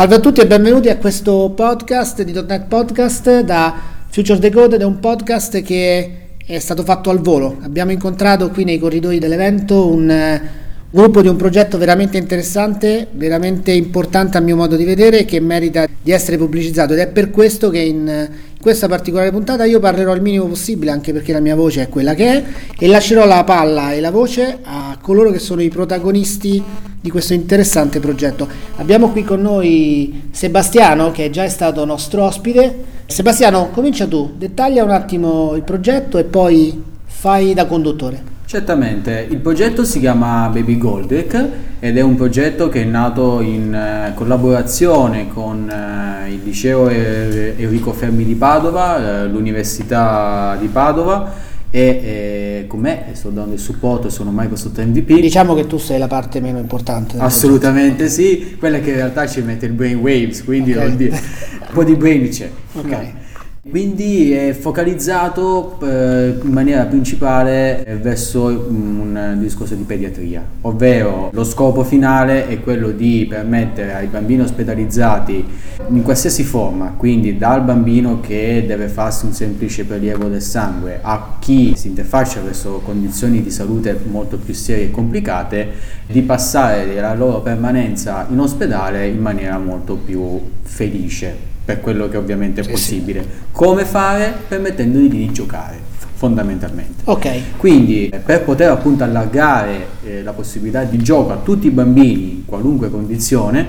Salve a tutti e benvenuti a questo podcast di .NET Podcast da Future Decoded, è un podcast che è stato fatto al volo. Abbiamo incontrato qui nei corridoi dell'evento un gruppo di un progetto veramente interessante, veramente importante a mio modo di vedere che merita di essere pubblicizzato ed è per questo che in questa particolare puntata io parlerò il minimo possibile anche perché la mia voce è quella che è e lascerò la palla e la voce a coloro che sono i protagonisti di questo interessante progetto. Abbiamo qui con noi Sebastiano che già è stato nostro ospite. Sebastiano, comincia tu, dettaglia un attimo il progetto e poi fai da conduttore. Certamente, il progetto si chiama Baby Goldec ed è un progetto che è nato in eh, collaborazione con eh, il liceo Enrico Fermi di Padova, eh, l'Università di Padova e eh, con me sto dando il supporto e sono Microsoft MVP. Diciamo che tu sei la parte meno importante. Assolutamente sì, quella che in realtà ci mette il brain waves, quindi okay. dire, un po' di brain c'è. Ok. No. Quindi è focalizzato eh, in maniera principale eh, verso un discorso di pediatria, ovvero lo scopo finale è quello di permettere ai bambini ospedalizzati in qualsiasi forma, quindi dal bambino che deve farsi un semplice prelievo del sangue a chi si interfaccia verso condizioni di salute molto più serie e complicate, di passare la loro permanenza in ospedale in maniera molto più felice per quello che ovviamente è sì, possibile. Sì. Come fare? Permettendogli di giocare fondamentalmente. Ok. Quindi per poter appunto allargare eh, la possibilità di gioco a tutti i bambini in qualunque condizione,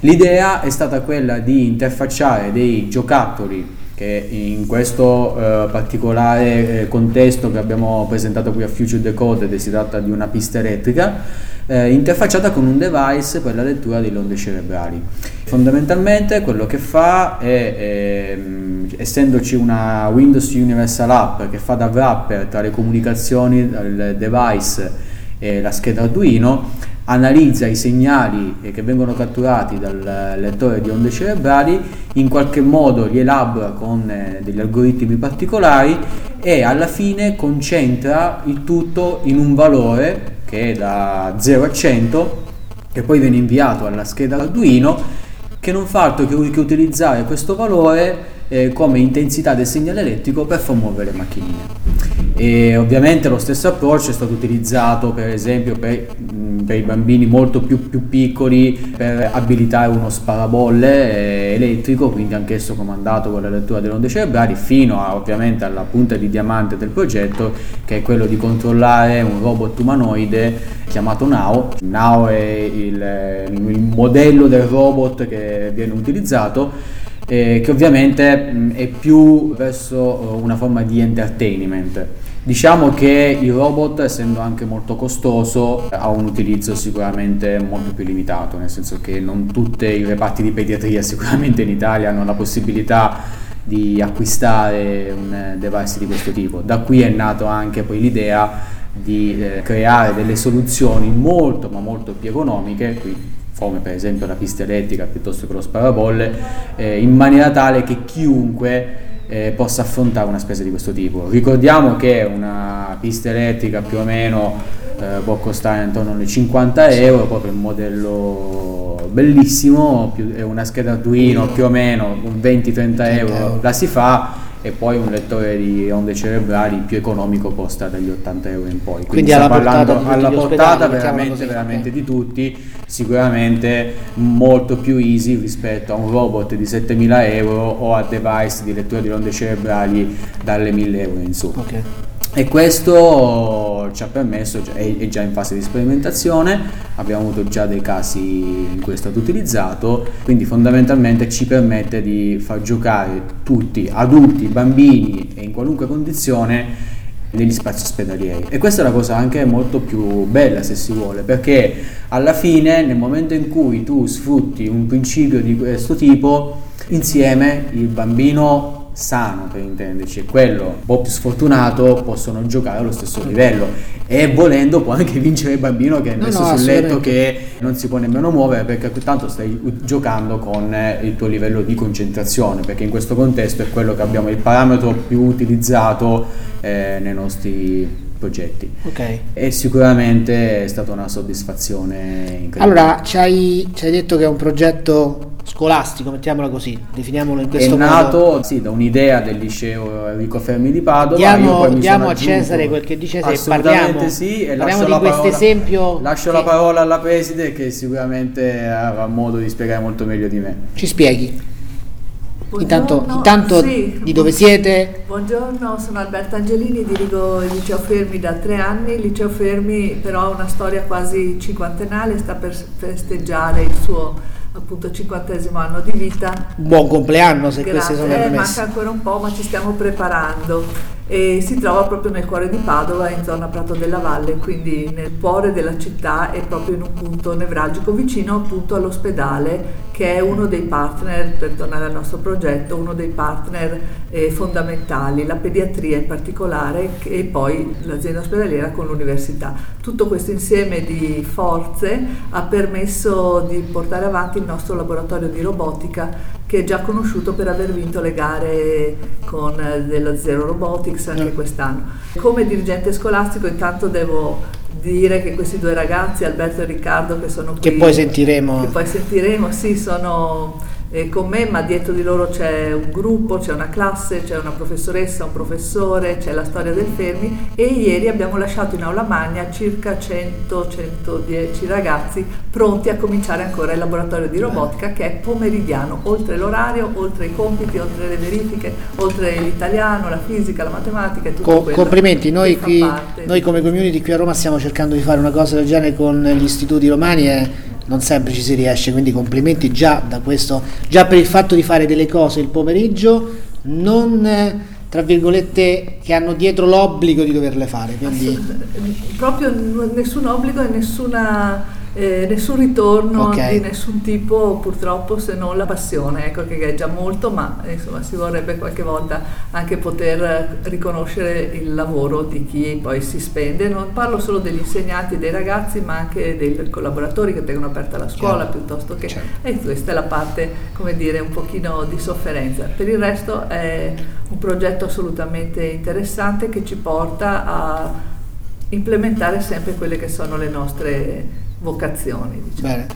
l'idea è stata quella di interfacciare dei giocattoli che in questo eh, particolare eh, contesto che abbiamo presentato qui a Future Decoded si tratta di una pista elettrica eh, interfacciata con un device per la lettura delle onde cerebrali. Fondamentalmente quello che fa è, ehm, essendoci una Windows Universal App che fa da wrapper tra le comunicazioni dal device e la scheda Arduino, analizza i segnali che vengono catturati dal lettore di onde cerebrali, in qualche modo li elabora con eh, degli algoritmi particolari e alla fine concentra il tutto in un valore che è da 0 a 100 che poi viene inviato alla scheda Arduino che non fa altro che, che utilizzare questo valore eh, come intensità del segnale elettrico per far muovere le macchinine. E ovviamente lo stesso approccio è stato utilizzato per esempio per, per i bambini molto più, più, piccoli per abilitare uno sparabolle eh, elettrico, quindi anch'esso comandato con la lettura delle onde cerebrali, fino a, ovviamente alla punta di diamante del progetto che è quello di controllare un robot umanoide chiamato Nao. Nao è il, il modello del robot che viene utilizzato eh, che ovviamente mh, è più verso uh, una forma di entertainment. Diciamo che il robot, essendo anche molto costoso, ha un utilizzo sicuramente molto più limitato, nel senso che non tutti i reparti di pediatria sicuramente in Italia hanno la possibilità di acquistare un device di questo tipo. Da qui è nato anche poi l'idea di eh, creare delle soluzioni molto ma molto più economiche, qui come per esempio la pista elettrica piuttosto che lo sparabolle, eh, in maniera tale che chiunque eh, possa affrontare una spesa di questo tipo. Ricordiamo che una pista elettrica più o meno eh, può costare intorno alle 50 euro, proprio un modello bellissimo, più, una scheda Arduino più o meno con 20-30 euro la si fa e poi un lettore di onde cerebrali più economico costa dagli 80 euro in poi. Quindi, Quindi alla parlando alla portata veramente, veramente di tutti, sicuramente molto più easy rispetto a un robot di 7000 euro o a device di lettura di onde cerebrali dalle 1000 euro in su. Okay. E questo ci ha permesso, è già in fase di sperimentazione, abbiamo avuto già dei casi in cui è stato utilizzato, quindi fondamentalmente ci permette di far giocare tutti, adulti, bambini e in qualunque condizione negli spazi ospedalieri. E questa è la cosa anche molto più bella se si vuole perché alla fine nel momento in cui tu sfrutti un principio di questo tipo insieme il bambino sano per intenderci e quello un po' più sfortunato possono giocare allo stesso livello. E volendo può anche vincere il bambino che è messo no, no, sul letto che non si può nemmeno muovere perché tanto stai giocando con il tuo livello di concentrazione perché in questo contesto è quello che abbiamo il parametro più utilizzato eh, nei nostri progetti. Okay. e sicuramente è stata una soddisfazione incredibile. Allora ci hai, ci hai detto che è un progetto scolastico, mettiamola così, definiamolo in questo è modo. nato sì, da un'idea del liceo Enrico Fermi di Padova. Diamo, diamo a Cesare quel che dice se parliamo, sì, e parliamo di questo esempio. Lascio che... la parola alla preside che sicuramente avrà modo di spiegare molto meglio di me. Ci spieghi. Intanto, intanto sì. di dove siete? Buongiorno, sono Alberta Angelini, dirigo il Liceo Fermi da tre anni. Il Liceo Fermi però ha una storia quasi cinquantennale, sta per festeggiare il suo appunto cinquantesimo anno di vita. Buon compleanno se Grazie. queste sono le eh, premesse. Manca ancora un po' ma ci stiamo preparando e si trova proprio nel cuore di Padova, in zona Prato della Valle, quindi nel cuore della città e proprio in un punto nevralgico vicino appunto all'ospedale che è uno dei partner, per tornare al nostro progetto, uno dei partner eh, fondamentali, la pediatria in particolare e poi l'azienda ospedaliera con l'università. Tutto questo insieme di forze ha permesso di portare avanti il nostro laboratorio di robotica che è già conosciuto per aver vinto le gare con dello Zero Robotics anche quest'anno. Come dirigente scolastico intanto devo dire che questi due ragazzi, Alberto e Riccardo, che sono qui, che poi sentiremo, che poi sentiremo, sì, sono eh, con me, ma dietro di loro c'è un gruppo, c'è una classe, c'è una professoressa, un professore, c'è la storia del Fermi e ieri abbiamo lasciato in aula magna circa 100-110 ragazzi pronti a cominciare ancora il laboratorio di robotica che è pomeridiano, oltre l'orario, oltre i compiti, oltre le verifiche, oltre l'italiano, la fisica, la matematica e tutto Co- quello. complimenti, noi, qui, noi come community qui a Roma stiamo cercando di fare una cosa del genere con gli istituti romani e non sempre ci si riesce, quindi complimenti già questo, già per il fatto di fare delle cose il pomeriggio, non tra virgolette che hanno dietro l'obbligo di doverle fare. Quindi... Proprio nessun obbligo e nessuna, eh, nessun ritorno Ok. di nessun tipo purtroppo se non la passione, ecco che è già molto, ma insomma si vorrebbe qualche volta anche poter riconoscere il lavoro di chi poi si spende. Non parlo solo degli insegnanti e dei ragazzi, ma anche dei collaboratori che tengono aperta la scuola Certo. piuttosto che... Certo. E questa è la parte, come dire, un pochino di sofferenza. Per il resto è un progetto assolutamente interessante che ci porta a implementare sempre quelle che sono le nostre vocazioni. Diciamo. Bene.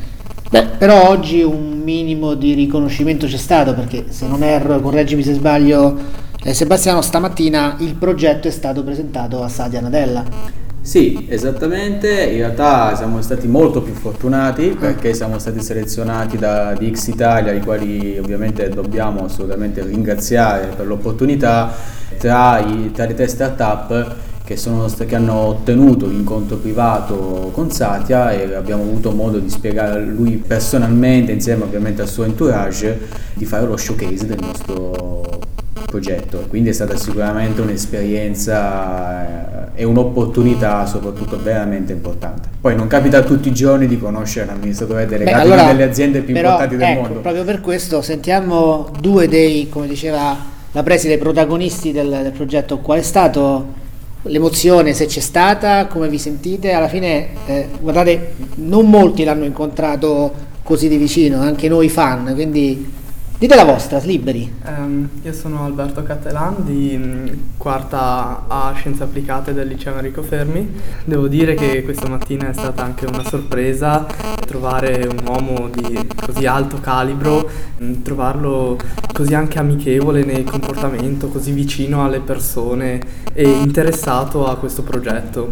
Beh, però oggi un minimo di riconoscimento c'è stato perché se non erro, correggimi se sbaglio, eh, Sebastiano, stamattina il progetto è stato presentato a Sadia Nadella. Sì, esattamente, in realtà siamo stati molto più fortunati perché siamo stati selezionati da DX Italia, i quali ovviamente dobbiamo assolutamente ringraziare per l'opportunità, tra, i, tra le tre start-up che, sono, che hanno ottenuto l'incontro privato con Satya e abbiamo avuto modo di spiegare a lui personalmente, insieme ovviamente al suo entourage, di fare lo showcase del nostro progetto. Quindi è stata sicuramente un'esperienza eh, e un'opportunità soprattutto veramente importante. Poi non capita tutti i giorni di conoscere l'amministratore delegato Beh, allora, di una delle aziende più però, importanti del ecco, mondo. Proprio per questo sentiamo due dei, come diceva la preside, protagonisti del, del progetto. Qual è stato l'emozione, se c'è stata, come vi sentite? Alla fine, eh, guardate, non molti l'hanno incontrato così di vicino, anche noi fan, quindi dite la vostra, liberi. Ehm, io sono Alberto Cattelan di mh, quarta A Scienze Applicate del liceo Enrico Fermi. Devo dire che questa mattina è stata anche una sorpresa trovare un uomo di così alto calibro, mh, trovarlo così anche amichevole nel comportamento, così vicino alle persone e interessato a questo progetto.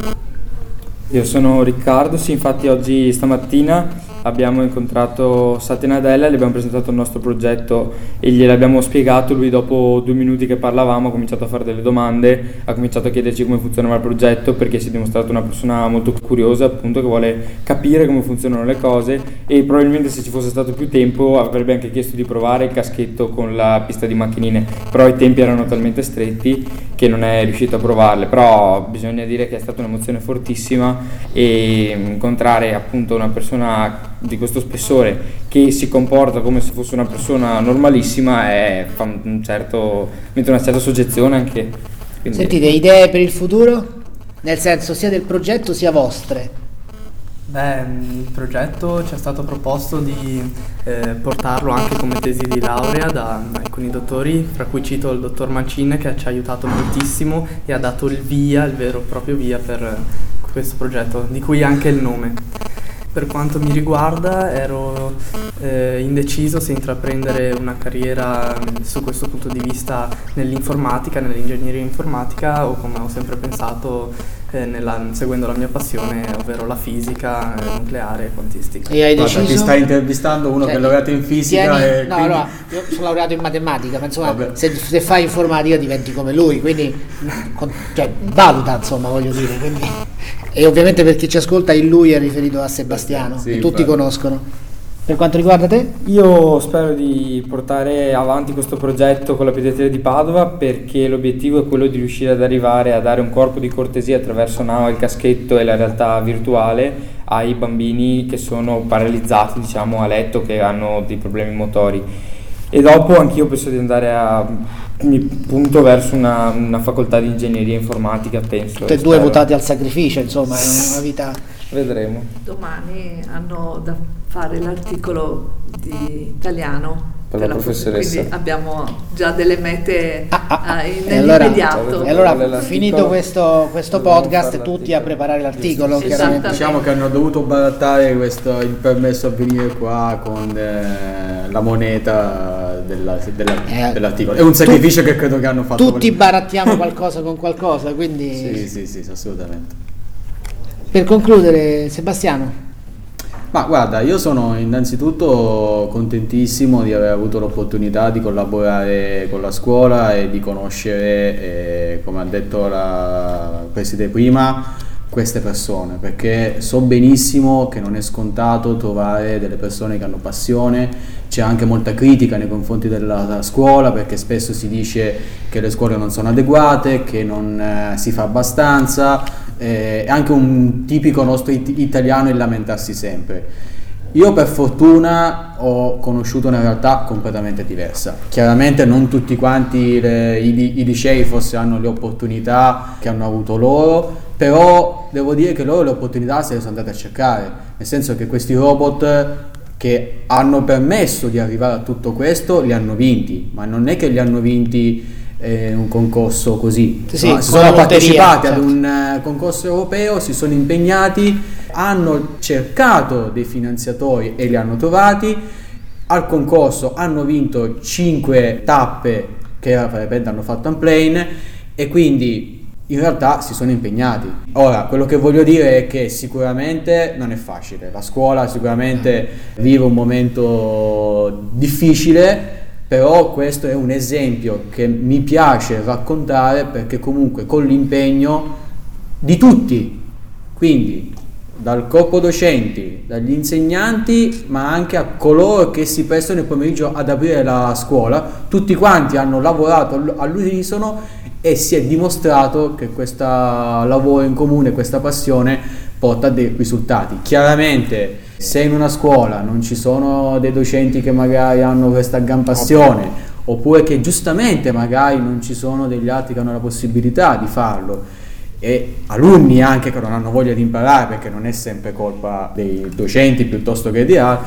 Io sono Riccardo, sì, infatti oggi stamattina abbiamo incontrato Satya Nadella, gli abbiamo presentato il nostro progetto e gliel'abbiamo spiegato, lui dopo due minuti che parlavamo ha cominciato a fare delle domande, ha cominciato a chiederci come funzionava il progetto perché si è dimostrato una persona molto curiosa appunto che vuole capire come funzionano le cose e probabilmente se ci fosse stato più tempo avrebbe anche chiesto di provare il caschetto con la pista di macchinine, però i tempi erano talmente stretti che non è riuscito a provarle, però bisogna dire che è stata un'emozione fortissima e incontrare appunto una persona di questo spessore che si comporta come se fosse una persona normalissima è, fa un certo, mette una certa soggezione anche. Quindi, Sentite, idee per il futuro? Nel senso sia del progetto sia vostre. Beh, il progetto ci è stato proposto di eh, portarlo anche come tesi di laurea da alcuni dottori, fra cui cito il dottor Mancin che ci ha aiutato moltissimo e ha dato il via, il vero e proprio via per questo progetto, di cui anche il nome. Per quanto mi riguarda ero eh, indeciso se intraprendere una carriera mm, su questo punto di vista nell'informatica, nell'ingegneria informatica o come ho sempre pensato eh, nella, seguendo la mia passione, ovvero la fisica eh, nucleare e quantistica. E hai Guarda, deciso... ti stai intervistando uno Cioè, che è laureato in fisica tieni- e no, quindi- allora, io sono laureato in matematica, ma insomma, se, se fai informatica diventi come lui, quindi con- cioè, valuta, insomma, voglio dire. quindi- E ovviamente per chi ci ascolta, il lui è riferito a Sebastiano, Sì, che tutti infatti. conoscono. Per quanto riguarda te? Io spero di portare avanti questo progetto con la pediatria di Padova perché l'obiettivo è quello di riuscire ad arrivare a dare un corpo di cortesia attraverso Now, il caschetto e la realtà virtuale ai bambini che sono paralizzati diciamo a letto, che hanno dei problemi motori. E dopo anch'io penso di andare a mi punto verso una, una facoltà di ingegneria informatica, penso. Tutte e due votati al sacrificio, insomma, è una vita... Vedremo. Domani hanno da fare l'articolo di italiano Per la prof- professoressa. Quindi abbiamo già delle mete Ah, ah, ah. in- E allora- nell'immediato. E allora, finito questo, questo podcast, tutti a preparare l'articolo, chiaramente. Diciamo che hanno dovuto barattare questo, il permesso a venire qua con eh, la moneta della- della- Eh, dell'articolo. È un sacrificio che credo che hanno fatto. Tutti quelli- barattiamo qualcosa con qualcosa, quindi... Sì, sì, sì, assolutamente. Per concludere, Sebastiano, Ma guarda, io sono innanzitutto contentissimo di aver avuto l'opportunità di collaborare con la scuola e di conoscere, eh, come ha detto la preside prima, queste persone, perché so benissimo che non è scontato trovare delle persone che hanno passione, c'è anche molta critica nei confronti della scuola perché spesso si dice che le scuole non sono adeguate, che non eh, si fa abbastanza, eh, è anche un tipico nostro it- italiano il lamentarsi sempre. Io per fortuna ho conosciuto una realtà completamente diversa. Chiaramente non tutti quanti le- i, i licei forse hanno le opportunità che hanno avuto loro, però devo dire che loro le opportunità se le sono andate a cercare, nel senso che questi robot che hanno permesso di arrivare a tutto questo li hanno vinti, ma non è che li hanno vinti eh, un concorso così, Sì, no? si sono partecipati ad certo. un eh, concorso europeo, si sono impegnati, hanno cercato dei finanziatori e li hanno trovati, al concorso hanno vinto 5 tappe che ripeto, hanno fatto un plane e quindi in realtà si sono impegnati. Ora, quello che voglio dire è che sicuramente non è facile, la scuola sicuramente vive un momento difficile, però questo è un esempio che mi piace raccontare perché comunque con l'impegno di tutti, quindi dal corpo docenti, dagli insegnanti, ma anche a coloro che si prestano il pomeriggio ad aprire la scuola, tutti quanti hanno lavorato all- all'unisono e si è dimostrato che questo lavoro in comune, questa passione porta a dei risultati. Chiaramente se in una scuola non ci sono dei docenti che magari hanno questa gran passione, oppure che giustamente magari non ci sono degli altri che hanno la possibilità di farlo, e alunni anche che non hanno voglia di imparare perché non è sempre colpa dei docenti piuttosto che di altri,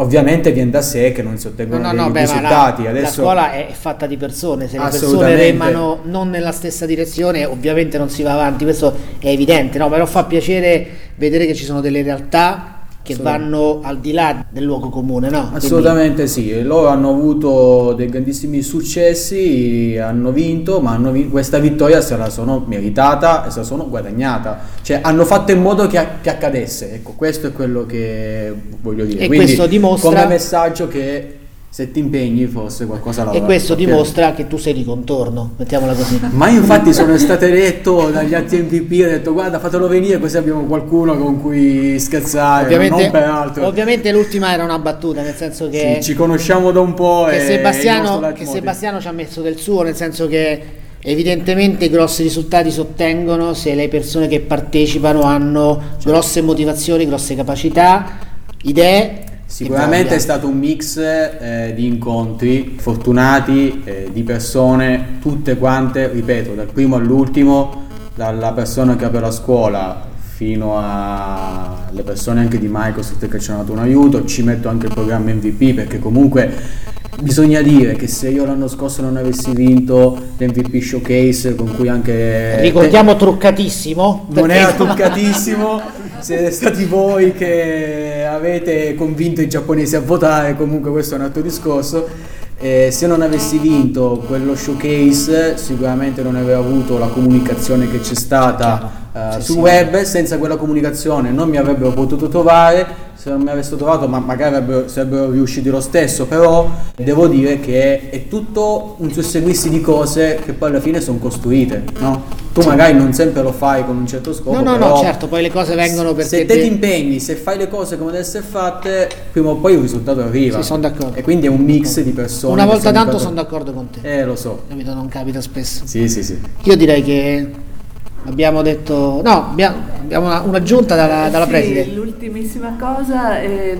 ovviamente viene da sé che non si no, ottengono no, dei no, beh, la, risultati. la Adesso scuola è fatta di persone, se le persone remano non nella stessa direzione ovviamente non si va avanti, questo è evidente, no? però fa piacere vedere che ci sono delle realtà che vanno al di là del luogo comune, no? Quindi- Assolutamente sì, e loro hanno avuto dei grandissimi successi, hanno vinto, ma hanno vin- questa vittoria se la sono meritata e se la sono guadagnata, cioè hanno fatto in modo che, che accadesse, ecco questo è quello che voglio dire. E Quindi, questo dimostra- come messaggio che se ti impegni forse qualcosa la e questo dimostra che tu sei di contorno, mettiamola così. Ma io infatti sono stato eletto dagli altri MVP, ho detto guarda fatelo venire così abbiamo qualcuno con cui scherzare, Ovviamente, non per altro. ovviamente l'ultima era una battuta, nel senso che, Sì, ci conosciamo da un po' che e Sebastiano, che. Sebastiano ci ha messo del suo, nel senso che evidentemente grossi risultati si ottengono se le persone che partecipano hanno grosse motivazioni, grosse capacità, idee. Sicuramente è stato un mix eh, di incontri fortunati, eh, di persone, tutte quante, ripeto, dal primo all'ultimo, dalla persona che apre la scuola fino alle persone anche di Microsoft che ci hanno dato un aiuto, ci metto anche il programma MVP perché comunque bisogna dire che se io l'anno scorso non avessi vinto l'MVP Showcase con cui anche... Ricordiamo truccatissimo. non era toccatissimo, siete stati voi che avete convinto i giapponesi a votare, comunque questo è un altro discorso. Eh, se non avessi vinto quello showcase sicuramente non avrei avuto la comunicazione che c'è stata eh, Sì, sul sì. web, senza quella comunicazione non mi avrebbero potuto trovare, se non mi avessero trovato ma magari avrebbero, sarebbero riusciti lo stesso, però devo dire che è tutto un susseguirsi di cose che poi alla fine sono costruite, no? Tu magari non sempre lo fai con un certo scopo, No, no, no, però certo, poi le cose vengono perché se te te- ti impegni, se fai le cose come deve essere fatte, prima o poi il risultato arriva. Sì, sono d'accordo. E quindi è un mix di persone. Una volta tanto d'accordo. sono d'accordo con te. Eh, lo so. Capito? Non capita spesso. Sì, sì, sì. Io direi che abbiamo detto... No, abbiamo, abbiamo una- un'aggiunta dalla, dalla Sì, preside. L'ultimissima cosa, ehm,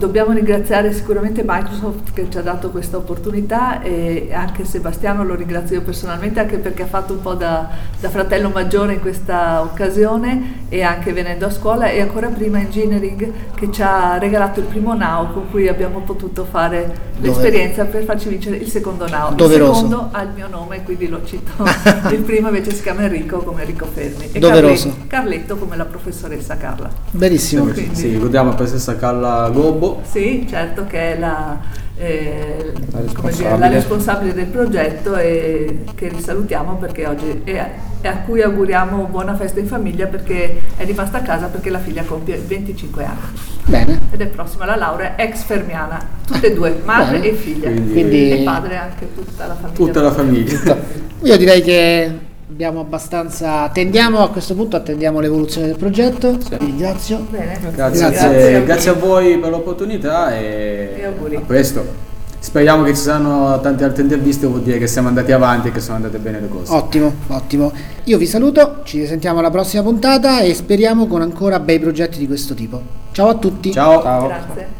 dobbiamo ringraziare sicuramente Microsoft che ci ha dato questa opportunità e anche Sebastiano lo ringrazio io personalmente anche perché ha fatto un po' da, da fratello maggiore in questa occasione e anche venendo a scuola e ancora prima Engineering che ci ha regalato il primo Now con cui abbiamo potuto fare l'esperienza per farci vincere il secondo Now. Doveroso. Il secondo ha il mio nome quindi lo cito. il primo invece si chiama Enrico come Enrico Fermi e Doveroso. Carletto, Carletto come la professoressa Carla. Benissimo. Quindi- Sì, ricordiamo la professoressa Carla Gobbo. Sì, certo che è la, eh, La come dire, responsabile. la responsabile del progetto e che risalutiamo perché oggi è, e a cui auguriamo buona festa in famiglia perché è rimasta a casa perché la figlia compie 25 anni Bene. ed è prossima alla laurea ex fermiana, tutte e due, madre Bene. e figlia Quindi- Quindi- e padre anche tutta la famiglia. Tutta la famiglia. Io direi che abbiamo abbastanza... Attendiamo a questo punto, attendiamo l'evoluzione del progetto. Vi ringrazio. Bene. Grazie, Grazie. grazie, a voi per l'opportunità e, E auguri. a presto. Speriamo che ci saranno tante altre interviste, vuol dire che siamo andati avanti e che sono andate bene le cose. Ottimo, ottimo. Io vi saluto, ci sentiamo alla prossima puntata e speriamo con ancora bei progetti di questo tipo. Ciao a tutti. Ciao. Ciao. Grazie.